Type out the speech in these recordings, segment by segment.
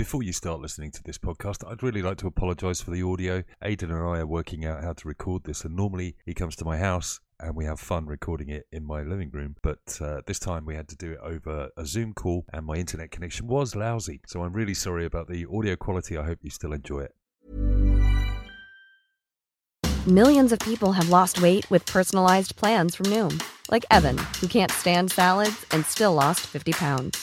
Before you start listening to this podcast, I'd really like to apologise for the audio. Aidan and I are working out how to record this, and normally he comes to my house and we have fun recording it in my living room. But uh, this time we had to do it over a Zoom call, and my internet connection was lousy. So I'm really sorry about the audio quality. I hope you still enjoy it. Millions of people have lost weight with personalized plans from Noom, like Evan, who can't stand salads and still lost 50 pounds.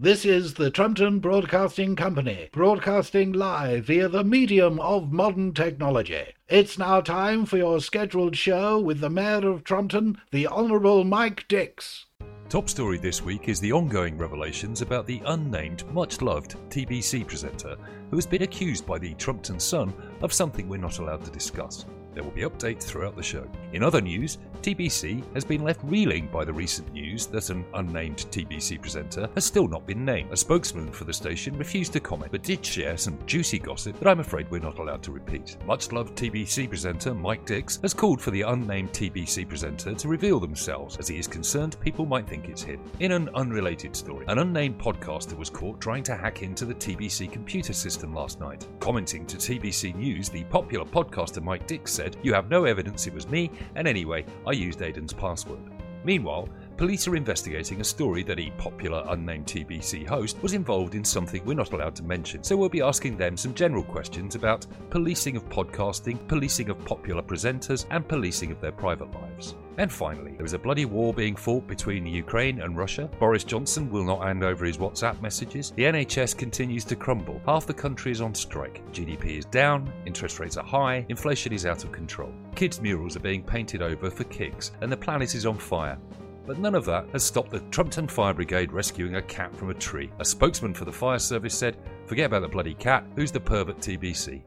This is the Trumpton Broadcasting Company, broadcasting live via the medium of modern technology. It's now time for your scheduled show with the Mayor of Trumpton, the Honourable Mike Dix. Top story this week is the ongoing revelations about the unnamed, much loved TBC presenter who has been accused by the Trumpton Sun of something we're not allowed to discuss. There will be updates throughout the show. In other news, TBC has been left reeling by the recent news that an unnamed TBC presenter has still not been named. A spokesman for the station refused to comment, but did share some juicy gossip that I'm afraid we're not allowed to repeat. Much loved TBC presenter Mike Dix has called for the unnamed TBC presenter to reveal themselves, as he is concerned people might think it's him. In an unrelated story, an unnamed podcaster was caught trying to hack into the TBC computer system last night. Commenting to TBC News, the popular podcaster Mike Dix said, You have no evidence it was me, and anyway, I used Aidan's password. Meanwhile, police are investigating a story that a popular unnamed TBC host was involved in something we're not allowed to mention, so we'll be asking them some general questions about policing of podcasting, policing of popular presenters, and policing of their private lives. And finally, there is a bloody war being fought between Ukraine and Russia. Boris Johnson will not hand over his WhatsApp messages. The NHS continues to crumble. Half the country is on strike. GDP is down, interest rates are high, inflation is out of control. Kids' murals are being painted over for kicks, and the planet is on fire. But none of that has stopped the Trumpton Fire Brigade rescuing a cat from a tree. A spokesman for the fire service said, Forget about the bloody cat, who's the pervert TBC?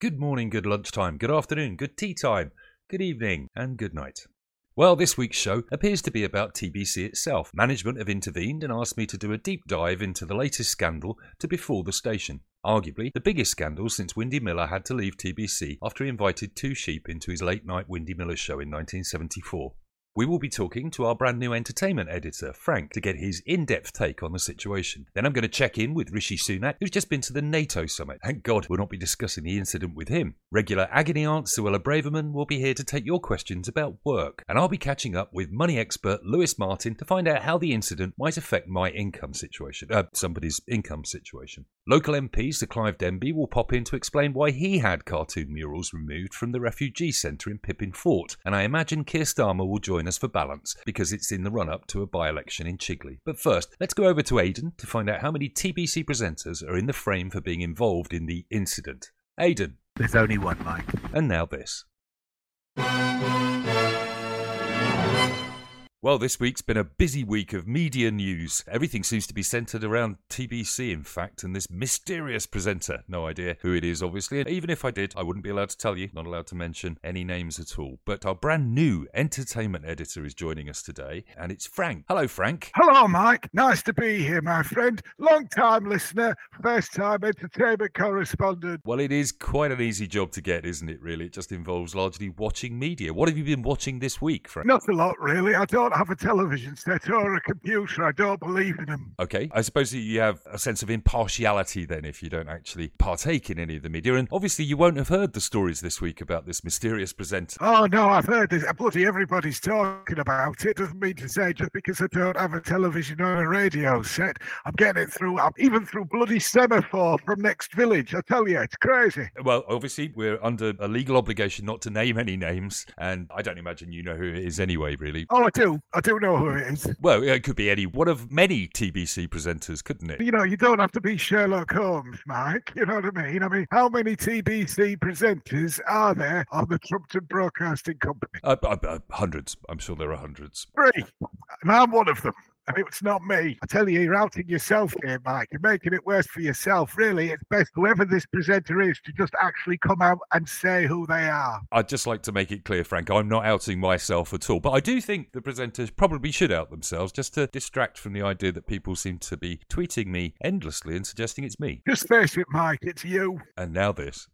Good morning, good lunchtime, good afternoon, good tea time, good evening, and good night. Well, this week's show appears to be about TBC itself. Management have intervened and asked me to do a deep dive into the latest scandal to befall the station. Arguably, the biggest scandal since Windy Miller had to leave TBC after he invited two sheep into his late night Windy Miller show in 1974. We will be talking to our brand new entertainment editor, Frank, to get his in depth take on the situation. Then I'm going to check in with Rishi Sunak, who's just been to the NATO summit. Thank God we'll not be discussing the incident with him. Regular agony aunt Suella Braverman will be here to take your questions about work. And I'll be catching up with money expert Lewis Martin to find out how the incident might affect my income situation, uh, somebody's income situation. Local MP Sir Clive Denby will pop in to explain why he had cartoon murals removed from the refugee centre in Pippin Fort. And I imagine Keir Starmer will join join us for balance because it's in the run up to a by election in Chigley. But first, let's go over to Aidan to find out how many TBC presenters are in the frame for being involved in the incident. Aidan. There's only one, Mike. And now this. Well, this week's been a busy week of media news. Everything seems to be centered around TBC, in fact, and this mysterious presenter. No idea who it is, obviously. And even if I did, I wouldn't be allowed to tell you, not allowed to mention any names at all. But our brand new entertainment editor is joining us today, and it's Frank. Hello, Frank. Hello, Mike. Nice to be here, my friend. Long time listener, first time entertainment correspondent. Well, it is quite an easy job to get, isn't it, really? It just involves largely watching media. What have you been watching this week, Frank? Not a lot, really. I don't have a television set or a computer. I don't believe in them. Okay. I suppose you have a sense of impartiality then if you don't actually partake in any of the media. And obviously, you won't have heard the stories this week about this mysterious presenter. Oh, no, I've heard this. Bloody everybody's talking about it. Doesn't mean to say just because I don't have a television or a radio set, I'm getting it through, I'm even through bloody semaphore from Next Village. I tell you, it's crazy. Well, obviously, we're under a legal obligation not to name any names. And I don't imagine you know who it is anyway, really. Oh, I do. I don't know who it is. Well, it could be any one of many TBC presenters, couldn't it? You know, you don't have to be Sherlock Holmes, Mike. You know what I mean? I mean, how many TBC presenters are there on the Trumpton Broadcasting Company? Uh, uh, uh, hundreds. I'm sure there are hundreds. Three. And I'm one of them. And it's not me. I tell you, you're outing yourself here, Mike. You're making it worse for yourself. Really, it's best whoever this presenter is to just actually come out and say who they are. I'd just like to make it clear, Frank, I'm not outing myself at all. But I do think the presenters probably should out themselves just to distract from the idea that people seem to be tweeting me endlessly and suggesting it's me. Just face it, Mike, it's you. And now this.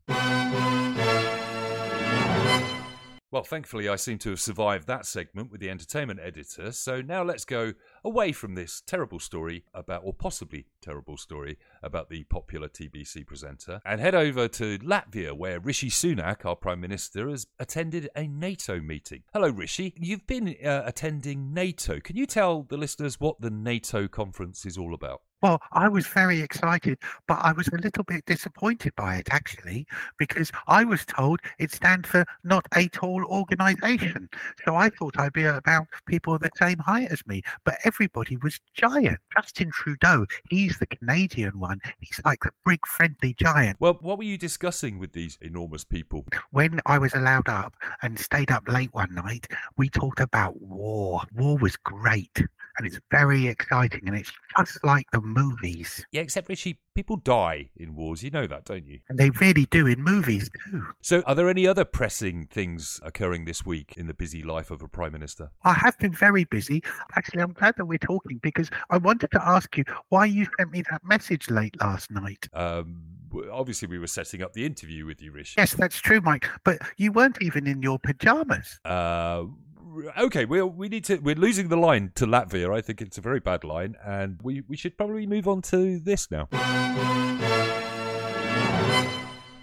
Well, thankfully, I seem to have survived that segment with the entertainment editor. So now let's go away from this terrible story about, or possibly terrible story about the popular TBC presenter, and head over to Latvia, where Rishi Sunak, our Prime Minister, has attended a NATO meeting. Hello, Rishi. You've been uh, attending NATO. Can you tell the listeners what the NATO conference is all about? Well, I was very excited, but I was a little bit disappointed by it actually, because I was told it stands for not a tall organization. So I thought I'd be about people the same height as me, but everybody was giant. Justin Trudeau, he's the Canadian one. He's like the big friendly giant. Well, what were you discussing with these enormous people? When I was allowed up and stayed up late one night, we talked about war. War was great and it's very exciting and it's just like the movies. Yeah, except Rishi, people die in wars. You know that, don't you? And they really do in movies too. So, are there any other pressing things occurring this week in the busy life of a prime minister? I have been very busy. Actually, I'm glad that we're talking because I wanted to ask you why you sent me that message late last night. Um, obviously, we were setting up the interview with you, Rishi. Yes, that's true, Mike. But you weren't even in your pajamas. Uh, okay, we we need to. We're losing the line to Latvia. I think it's a very bad line, and we we should probably move on to this now.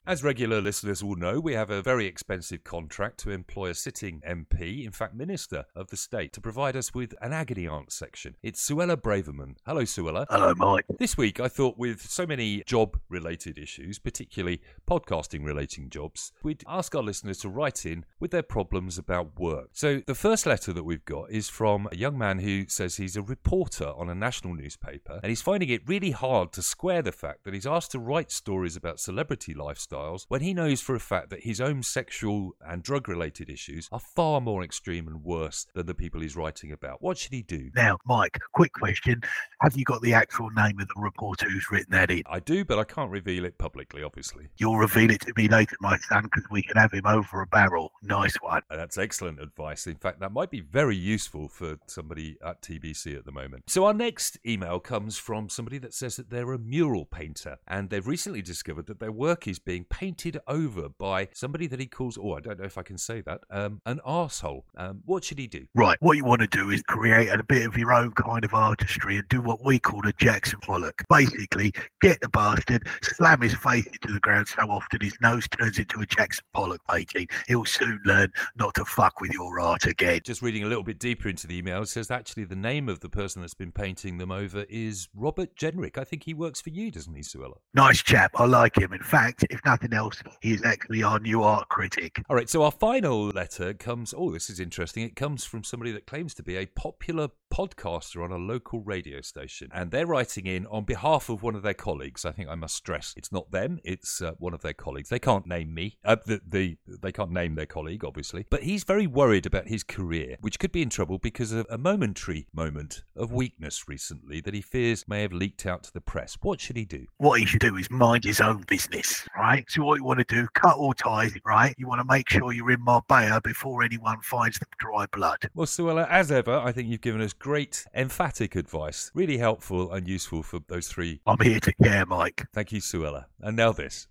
As regular listeners will know, we have a very expensive contract to employ a sitting MP, in fact, Minister of the State, to provide us with an agony aunt section. It's Suella Braverman. Hello, Suella. Hello, Mike. This week, I thought with so many job related issues, particularly podcasting relating jobs, we'd ask our listeners to write in with their problems about work. So, the first letter that we've got is from a young man who says he's a reporter on a national newspaper and he's finding it really hard to square the fact that he's asked to write stories about celebrity lifestyle when he knows for a fact that his own sexual and drug related issues are far more extreme and worse than the people he's writing about. What should he do? Now, Mike, quick question. Have you got the actual name of the reporter who's written that in? I do, but I can't reveal it publicly, obviously. You'll reveal it to me later, my son, because we can have him over a barrel. Nice one. Uh, that's excellent advice. In fact, that might be very useful for somebody at TBC at the moment. So, our next email comes from somebody that says that they're a mural painter and they've recently discovered that their work is being painted over by somebody that he calls, oh, I don't know if I can say that, um, an arsehole. Um, what should he do? Right. What you want to do is create a bit of your own kind of artistry and do what we call a Jackson Pollock. Basically, get the bastard, slam his face into the ground so often his nose turns into a Jackson Pollock painting. He'll soon learn not to fuck with your art again. Just reading a little bit deeper into the email, it says actually the name of the person that's been painting them over is Robert Jenrick. I think he works for you, doesn't he, Suella? Nice chap. I like him. In fact, if nothing nothing else, he is actually our new art critic. All right, so our final letter comes. Oh, this is interesting. It comes from somebody that claims to be a popular podcaster on a local radio station, and they're writing in on behalf of one of their colleagues. I think I must stress it's not them; it's uh, one of their colleagues. They can't name me. Uh, the, the they can't name their colleague, obviously, but he's very worried about his career, which could be in trouble because of a momentary moment of weakness recently that he fears may have leaked out to the press. What should he do? What he should do is mind his own business, right? So what you want to do, cut all ties, right? You want to make sure you're in Marbella before anyone finds the dry blood. Well, Suella, as ever, I think you've given us great, emphatic advice. Really helpful and useful for those three. I'm here to care, Mike. Thank you, Suella. And now this.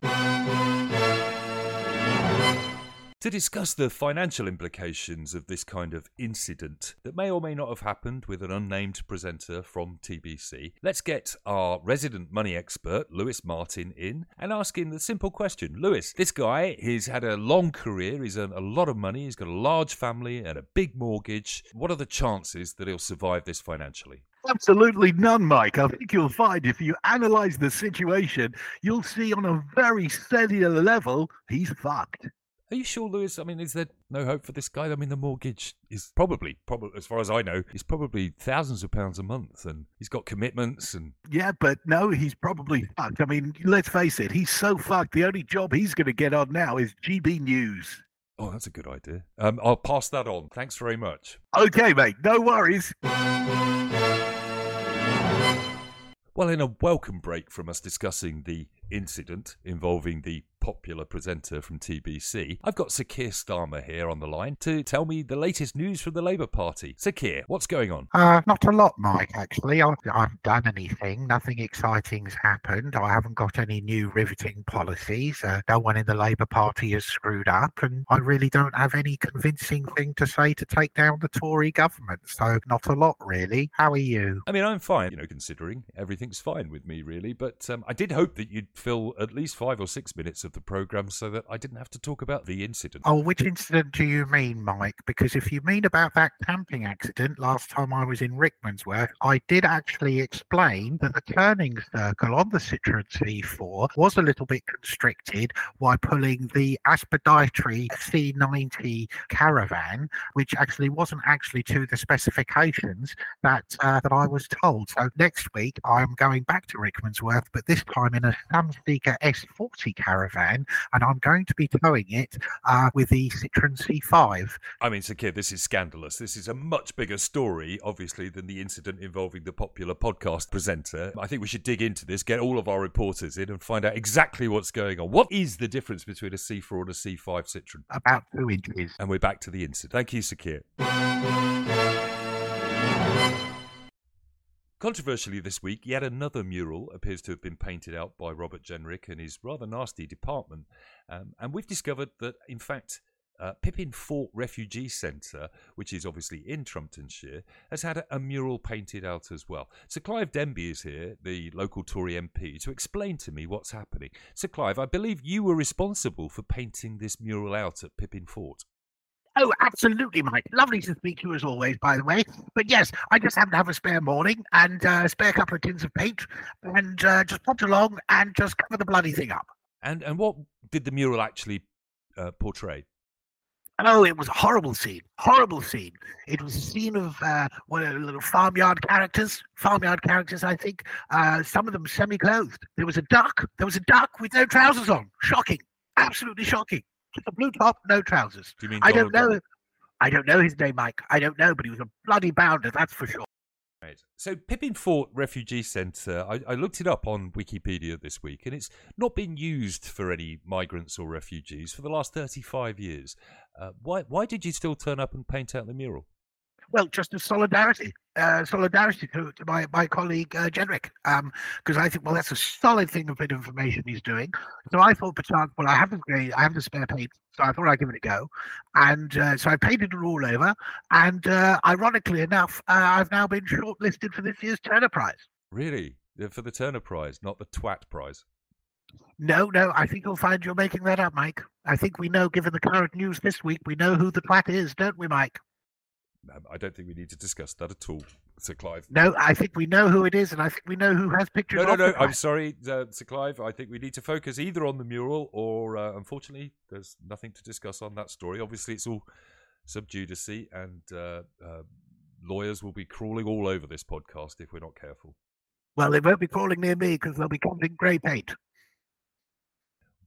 To discuss the financial implications of this kind of incident that may or may not have happened with an unnamed presenter from TBC, let's get our resident money expert, Lewis Martin, in and ask him the simple question. Lewis, this guy, he's had a long career, he's earned a lot of money, he's got a large family and a big mortgage. What are the chances that he'll survive this financially? Absolutely none, Mike. I think you'll find if you analyze the situation, you'll see on a very cellular level, he's fucked. Are you sure, Lewis? I mean, is there no hope for this guy? I mean, the mortgage is probably, probably, as far as I know, is probably thousands of pounds a month, and he's got commitments and. Yeah, but no, he's probably fucked. I mean, let's face it, he's so fucked. The only job he's going to get on now is GB News. Oh, that's a good idea. Um, I'll pass that on. Thanks very much. Okay, mate. No worries. Well, in a welcome break from us discussing the incident involving the popular presenter from TBC, I've got Sir Keir Starmer here on the line to tell me the latest news from the Labour Party. Sir Keir, what's going on? Uh, not a lot, Mike, actually. I, I haven't done anything. Nothing exciting's happened. I haven't got any new riveting policies. Uh, no one in the Labour Party has screwed up, and I really don't have any convincing thing to say to take down the Tory government. So, not a lot, really. How are you? I mean, I'm fine, you know, considering everything's fine with me, really. But um, I did hope that you'd fill at least five or six minutes of the programme so that I didn't have to talk about the incident. Oh, which incident do you mean, Mike? Because if you mean about that camping accident last time I was in Rickmansworth, I did actually explain that the turning circle on the Citroen C4 was a little bit constricted by pulling the Aspeditri C90 caravan, which actually wasn't actually to the specifications that uh, that I was told. So next week I'm going back to Rickmansworth, but this time in a Sunseeker S40 caravan, and I'm going to be towing it uh, with the Citroen C5. I mean, Sir Keir, this is scandalous. This is a much bigger story, obviously, than the incident involving the popular podcast presenter. I think we should dig into this, get all of our reporters in, and find out exactly what's going on. What is the difference between a C4 and a C5 Citroen? About two inches. And we're back to the incident. Thank you, Sir Keir. Controversially this week, yet another mural appears to have been painted out by Robert Jenrick and his rather nasty department. Um, and we've discovered that, in fact, uh, Pippin Fort Refugee Centre, which is obviously in Trumptonshire, has had a, a, mural painted out as well. Sir Clive Denby is here, the local Tory MP, to explain to me what's happening. Sir Clive, I believe you were responsible for painting this mural out at Pippin Fort. Oh, absolutely, Mike. Lovely to speak to you as always, by the way. But yes, I just happen to have a spare morning and uh, a spare couple of tins of paint and uh, just put along and just cover the bloody thing up. And and what did the mural actually uh, portray? Oh, it was a horrible scene. Horrible scene. It was a scene of uh, are little farmyard characters. Farmyard characters, I think. Uh, some of them semi-clothed. There was a duck. There was a duck with no trousers on. Shocking. Absolutely shocking. A blue top, no trousers. Do you mean I don't know. I don't know his name, Mike. I don't know, but he was a bloody bounder, that's for sure. Right. So Pippin Fort Refugee Centre, I, I looked it up on Wikipedia this week, and it's not been used for any migrants or refugees for the last 35 years. Uh, why, why did you still turn up and paint out the mural? Well, just as solidarity, uh, solidarity to, to my, my colleague uh, Jenrick, because I think well that's a solid thing of bit of information he's doing. So I thought, perchance, well I have the grade, I have the spare paint, so I thought I'd give it a go, and uh, so I painted it all over. And uh, ironically enough, uh, I've now been shortlisted for this year's Turner Prize. Really? For the Turner Prize, not the Twat Prize. No, no, I think you'll find you're making that up, Mike. I think we know, given the current news this week, we know who the twat is, don't we, Mike? Um, I don't think we need to discuss that at all, Sir Clive. No, I think we know who it is, and I think we know who has pictures. No, no, no. I'm sorry, uh, Sir Clive. I think we need to focus either on the mural or, uh, unfortunately, there's nothing to discuss on that story. Obviously, it's all sub judice, and uh, uh, lawyers will be crawling all over this podcast if we're not careful. Well, they won't be crawling near me because they'll be covered in grey paint.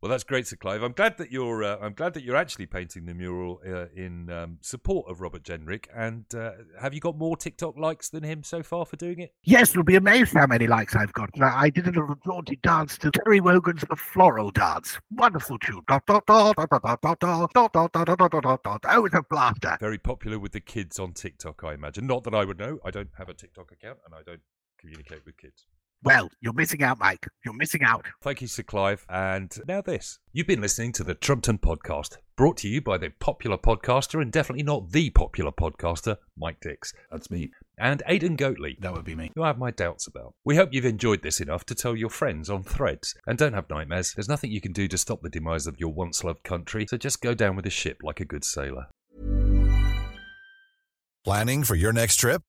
Well, that's great, Sir Clive. I'm glad that you're. Uh, I'm glad that you're actually painting the mural uh, in um, support of Robert Jenrick. And uh, have you got more TikTok likes than him so far for doing it? Yes, you'll be amazed how many likes I've got. I I did a little jaunty dance to Terry Wogan's The Floral Dance. Wonderful tune. Dot, dot, dot, dot, dot, dot, dot, dot, dot, dot, dot, dot, dot, dot, dot. Oh, it's a blaster. Very popular with the kids on TikTok, I imagine. Not that I would know. I don't have a TikTok account, and I don't communicate with kids. Well, you're missing out, Mike. You're missing out. Thank you, Sir Clive. And now this. You've been listening to the Trumpton Podcast, brought to you by the popular podcaster and definitely not the popular podcaster, Mike Dix. That's me. And Aidan Goatley. That would be me. who I have my doubts about. We hope you've enjoyed this enough to tell your friends on threads. And don't have nightmares. There's nothing you can do to stop the demise of your once loved country, so just go down with the ship like a good sailor. Planning for your next trip?